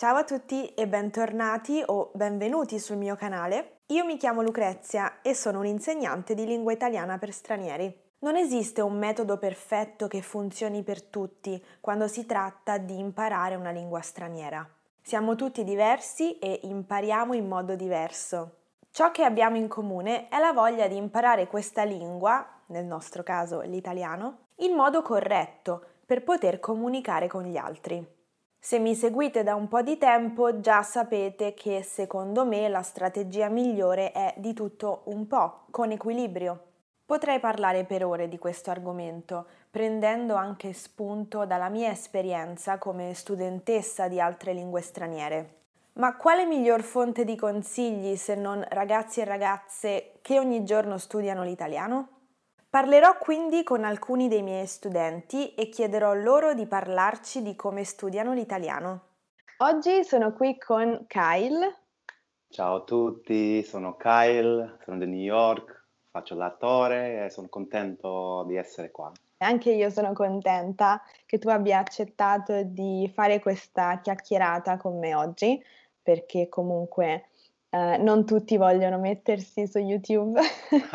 Ciao a tutti e bentornati o benvenuti sul mio canale. Io mi chiamo Lucrezia e sono un'insegnante di lingua italiana per stranieri. Non esiste un metodo perfetto che funzioni per tutti quando si tratta di imparare una lingua straniera. Siamo tutti diversi e impariamo in modo diverso. Ciò che abbiamo in comune è la voglia di imparare questa lingua, nel nostro caso l'italiano, in modo corretto per poter comunicare con gli altri. Se mi seguite da un po' di tempo già sapete che secondo me la strategia migliore è di tutto un po', con equilibrio. Potrei parlare per ore di questo argomento, prendendo anche spunto dalla mia esperienza come studentessa di altre lingue straniere. Ma quale miglior fonte di consigli se non ragazzi e ragazze che ogni giorno studiano l'italiano? Parlerò quindi con alcuni dei miei studenti e chiederò loro di parlarci di come studiano l'italiano. Oggi sono qui con Kyle. Ciao a tutti, sono Kyle, sono di New York, faccio l'attore e sono contento di essere qua. Anche io sono contenta che tu abbia accettato di fare questa chiacchierata con me oggi, perché comunque eh, non tutti vogliono mettersi su YouTube.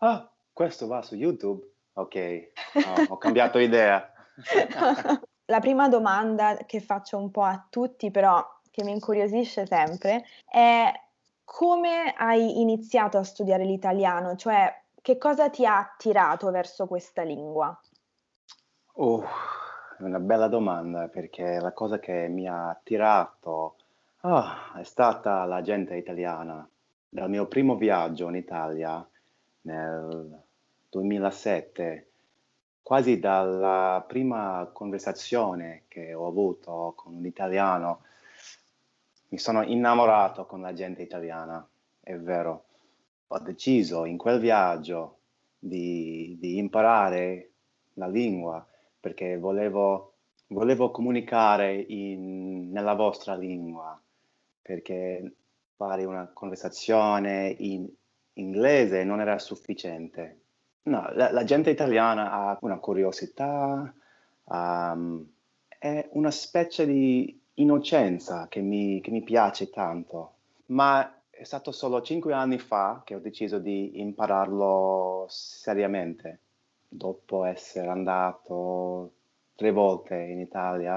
ah, questo va su YouTube? Ok, oh, ho cambiato idea. La prima domanda che faccio un po' a tutti, però che mi incuriosisce sempre, è come hai iniziato a studiare l'italiano? Cioè, che cosa ti ha attirato verso questa lingua? Oh, è una bella domanda perché la cosa che mi ha attirato oh, è stata la gente italiana. Dal mio primo viaggio in Italia nel 2007, quasi dalla prima conversazione che ho avuto con un italiano, mi sono innamorato con la gente italiana, è vero. Ho deciso in quel viaggio di, di imparare la lingua perché volevo, volevo comunicare in, nella vostra lingua, perché fare una conversazione in inglese non era sufficiente. No, la, la gente italiana ha una curiosità, um, è una specie di innocenza che mi, che mi piace tanto, ma è stato solo cinque anni fa che ho deciso di impararlo seriamente. Dopo essere andato tre volte in Italia,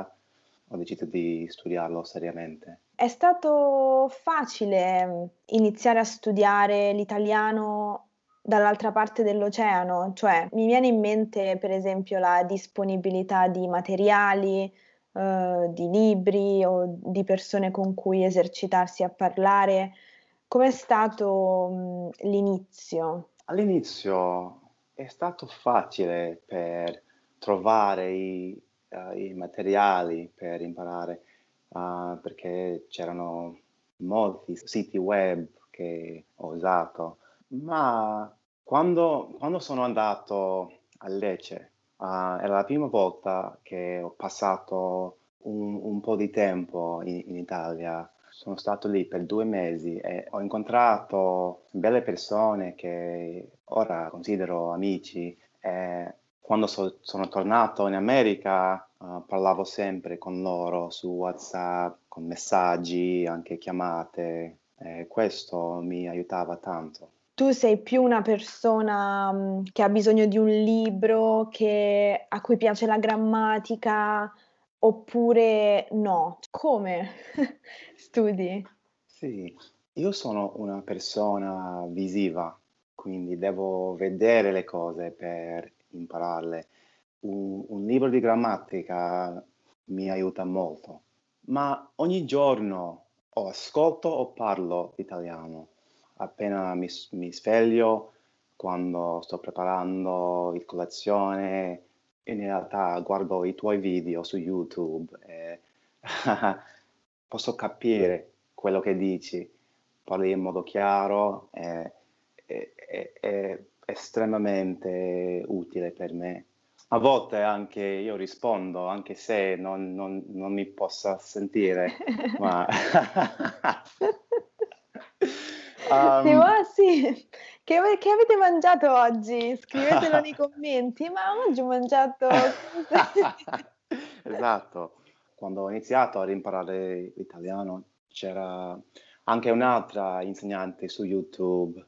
ho deciso di studiarlo seriamente. È stato facile iniziare a studiare l'italiano dall'altra parte dell'oceano, cioè mi viene in mente per esempio la disponibilità di materiali, eh, di libri o di persone con cui esercitarsi a parlare. Com'è stato mh, l'inizio? All'inizio è stato facile per trovare i, uh, i materiali per imparare, uh, perché c'erano molti siti web che ho usato ma quando, quando sono andato a Lecce, uh, era la prima volta che ho passato un, un po' di tempo in, in, Italia. Sono stato lì per due mesi e ho incontrato belle persone che ora considero amici. E quando so, sono tornato in America uh, parlavo sempre con loro su WhatsApp, con messaggi, anche chiamate. E questo mi aiutava tanto tu sei più una persona mhmm, che ha bisogno di un libro, che a cui piace la grammatica, oppure no? Come studi? Sì, io sono una persona visiva, quindi devo vedere le cose per impararle. Un, un libro di grammatica mi aiuta molto, ma ogni giorno o ascolto o parlo italiano appena mi, mi sveglio, quando sto preparando il colazione, in realtà guardo i tuoi video su YouTube e posso capire quello che dici, parli in modo chiaro, è, è, è, è estremamente utile per me. A volte anche io rispondo, anche se non, non, non mi possa sentire, ma Um, Tipo, ah sì, che, che, avete mangiato oggi? Scrivetelo nei commenti, ma oggi ho mangiato... esatto, quando ho iniziato a imparare l'italiano c'era anche un'altra insegnante su YouTube,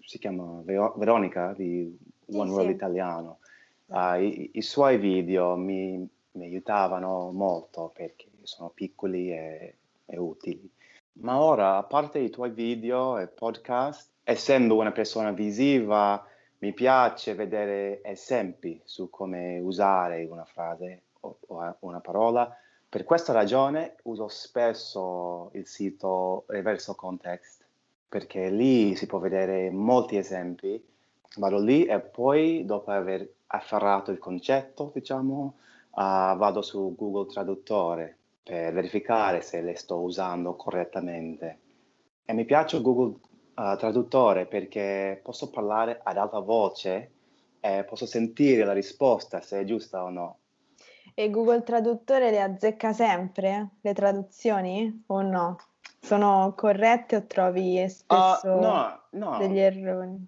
si chiama Veronica di One sì, World sì. Italiano. Uh, i, i, suoi video mi, mi, aiutavano molto perché sono piccoli e, e utili. Ma ora, a parte i tuoi video e podcast, essendo una persona visiva, mi piace vedere esempi su come usare una frase o, o una parola. Per questa ragione uso spesso il sito Reverso Context, perché lì si può vedere molti esempi. Vado lì e poi, dopo aver afferrato il concetto, diciamo, uh, vado su Google Traduttore per verificare se le sto usando correttamente. E mi piace Google uh, Traduttore perché posso parlare ad alta voce e posso sentire la risposta se è giusta o no. E Google Traduttore le azzecca sempre le traduzioni o no? Sono corrette o trovi spesso uh, no, no. degli errori?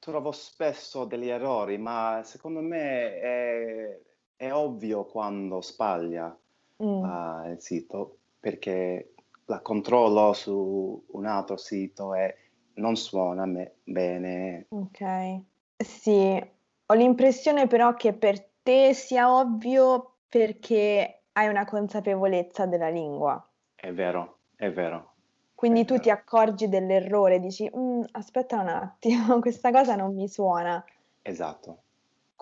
Trovo spesso degli errori, ma secondo me è, è ovvio quando sbaglia mm. uh, il sito perché la controllo su un altro sito e non suona me- bene. Ok, sì, ho l'impressione però che per te sia ovvio perché hai una consapevolezza della lingua. È vero, è vero. Quindi è tu vero. ti accorgi dell'errore, dici, mm, aspetta un attimo, questa cosa non mi suona. Esatto.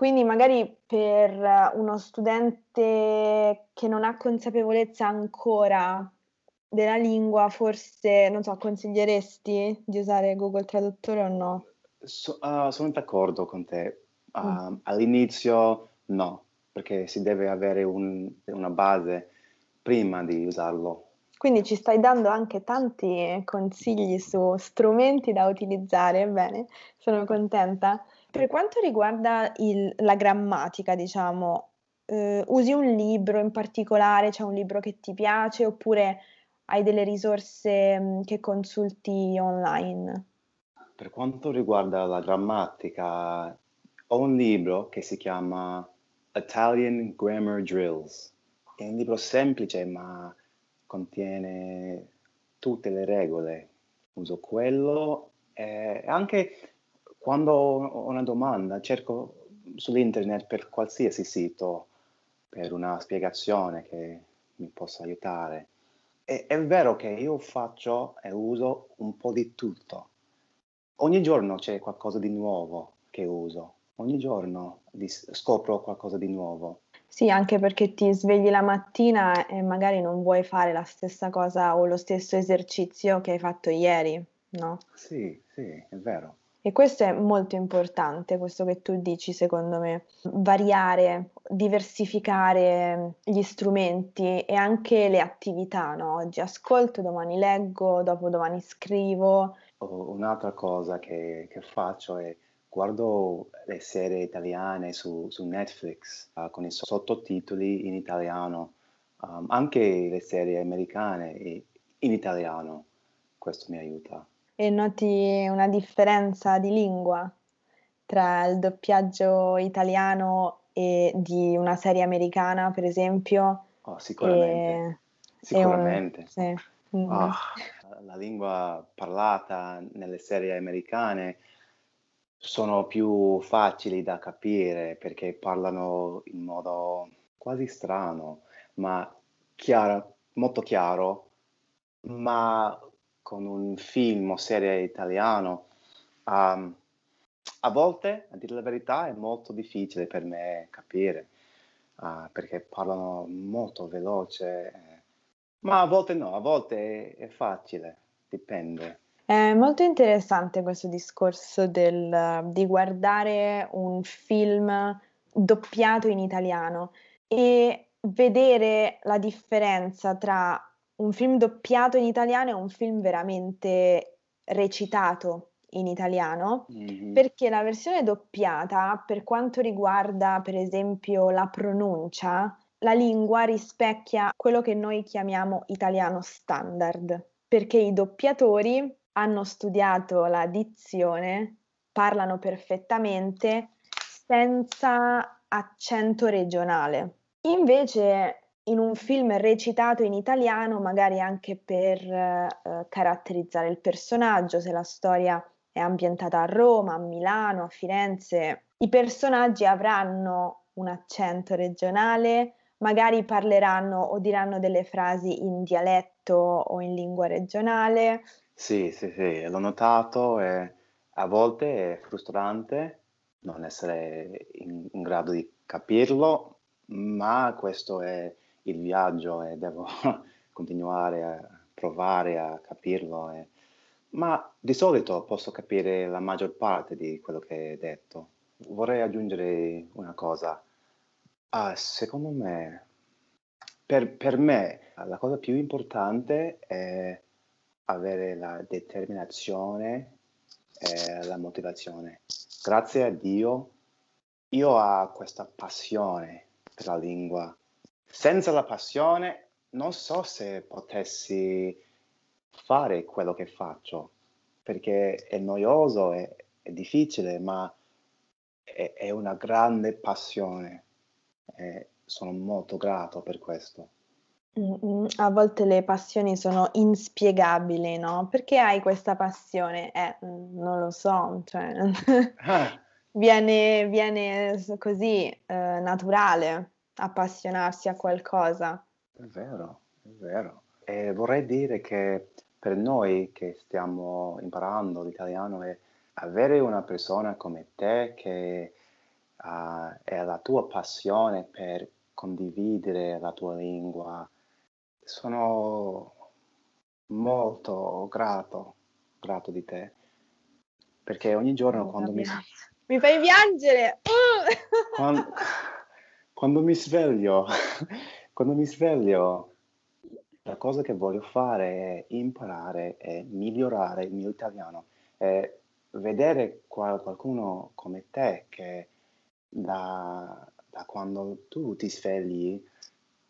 Quindi magari per uno studente che non ha consapevolezza ancora della lingua, forse, non so, consiglieresti di usare Google Traduttore o no? So, uh, sono d'accordo con te. Uh, mm. All'inizio no, perché si deve avere un, una base prima di usarlo. Quindi ci stai dando anche tanti consigli su strumenti da utilizzare, bene, sono contenta. Per quanto riguarda il, la grammatica, diciamo, eh, usi un libro in particolare, c'è un libro che ti piace oppure hai delle risorse mm, che consulti online? Per quanto riguarda la grammatica, ho un libro che si chiama Italian Grammar Drills. È un libro semplice ma contiene tutte le regole. Uso quello e anche quando ho una domanda cerco sull'internet per qualsiasi sito per una spiegazione che mi possa aiutare. E, è vero che io faccio e uso un po' di tutto. Ogni giorno c'è qualcosa di nuovo che uso ogni giorno scopro qualcosa di nuovo. Sì, anche perché ti svegli la mattina e magari non vuoi fare la stessa cosa o lo stesso esercizio che hai fatto ieri, no? Sì, sì, è vero. E questo è molto importante, questo che tu dici, secondo me, variare, diversificare gli strumenti e anche le attività, no? Oggi ascolto, domani leggo, dopodomani scrivo. un'altra cosa che, che faccio è guardo le serie italiane su, su Netflix uh, con i sottotitoli in italiano, um, anche le serie americane in italiano, questo mi aiuta. E noti una differenza di lingua tra il doppiaggio italiano e di una serie americana, per esempio? Oh, sicuramente. E, sicuramente. Un, sì. mm-hmm. oh, la lingua parlata nelle serie americane sono più facili da capire perché parlano in modo quasi strano, ma chiaro, molto chiaro, ma con un film o serie italiano um, a volte, a dire la verità, è molto difficile per me capire uh, perché parlano molto veloce, ma a volte no, a volte è, è facile, dipende. È molto interessante questo discorso del, di guardare un film doppiato in italiano e vedere la differenza tra un film doppiato in italiano e un film veramente recitato in italiano, mm-hmm. perché la versione doppiata, per quanto riguarda per esempio la pronuncia, la lingua rispecchia quello che noi chiamiamo italiano standard, perché i doppiatori hanno studiato la dizione, parlano perfettamente senza accento regionale. Invece in un film recitato in italiano, magari anche per eh, caratterizzare il personaggio, se la storia è ambientata a Roma, a Milano, a Firenze, i personaggi avranno un accento regionale, magari parleranno o diranno delle frasi in dialetto o in lingua regionale. Sì, sì, sì, l'ho notato e a volte è frustrante non essere in, in grado di capirlo, ma questo è il viaggio e devo continuare a provare a capirlo. E... Ma di solito posso capire la maggior parte di quello che hai detto. Vorrei aggiungere una cosa. Ah, secondo me, per, per me, la cosa più importante è avere la determinazione e la motivazione. Grazie a Dio, io ho questa passione per la lingua senza la passione non so se potessi fare quello che faccio, perché è noioso, è, è difficile, ma è, è, una grande passione e sono molto grato per questo. Mm-mm, a volte le passioni sono inspiegabili, no? Perché hai questa passione? Eh, mm, non lo so, cioè, ah. viene, viene così eh, naturale appassionarsi a qualcosa. È vero, è vero. E vorrei dire che per noi che stiamo imparando l'italiano è avere una persona come te che uh, è la tua passione per condividere la tua lingua. Sono molto grato, grato di te, perché ogni giorno oh, quando mi... Mi fai piangere! Quando, quando mi sveglio, quando mi sveglio, la cosa che voglio fare è imparare e migliorare il mio italiano e vedere qualcuno come te che da, da quando tu ti svegli,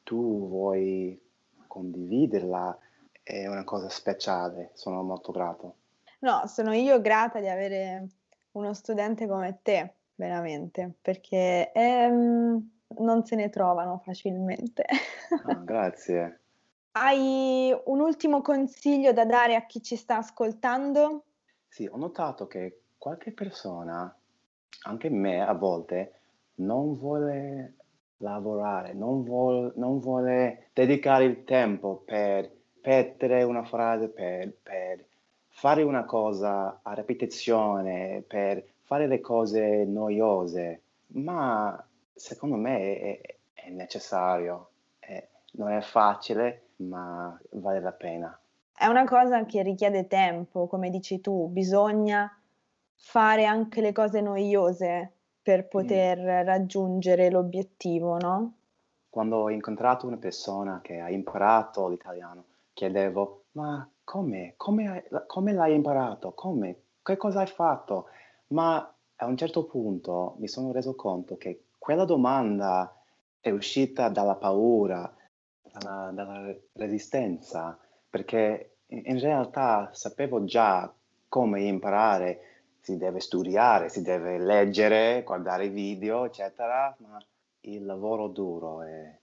tu vuoi condividerla, è una cosa speciale, sono molto grato. No, sono io grata di avere uno studente come te, veramente, perché è, non se ne trovano facilmente. Ah, grazie. Hai un ultimo consiglio da dare a chi ci sta ascoltando? Sì, ho notato che qualche persona, anche me a volte, non vuole lavorare, non vuole, non vuole dedicare il tempo per ripetere una frase, per, per fare una cosa a ripetizione, per fare le cose noiose, ma secondo me è, è necessario, è, non è facile, ma vale la pena. È una cosa che richiede tempo, come dici tu, bisogna fare anche le cose noiose per poter mm. raggiungere l'obiettivo, no? Quando ho incontrato una persona che ha imparato l'italiano, chiedevo, ma come? Come, come l'hai imparato? Come? Che cosa hai fatto? Ma a un certo punto mi sono reso conto che quella domanda è uscita dalla paura, dalla, dalla resistenza, perché in, realtà sapevo già come imparare, si deve studiare, si deve leggere, guardare video, eccetera, ma il lavoro duro è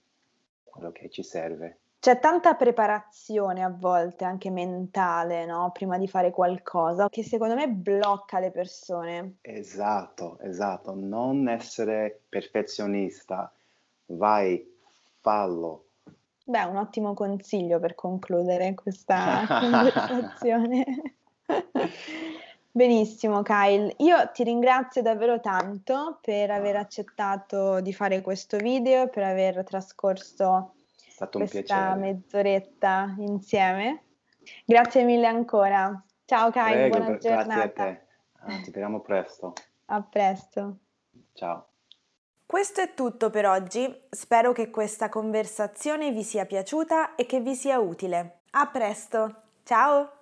quello che ci serve. C'è tanta preparazione a volte, anche mentale, no? Prima di fare qualcosa, che secondo me blocca le persone. Esatto, esatto. Non essere perfezionista. Vai, fallo. Beh, un ottimo consiglio per concludere questa conversazione. Benissimo, Kyle. Io ti ringrazio davvero tanto per aver accettato di fare questo video, per aver trascorso stato un questa piacere. mezz'oretta insieme. Grazie mille ancora. Ciao Kai, Prego, buona giornata. Grazie a te. Ah, ci vediamo presto. A presto. Ciao. Questo è tutto per oggi. Spero che questa conversazione vi sia piaciuta e che vi sia utile. A presto. Ciao!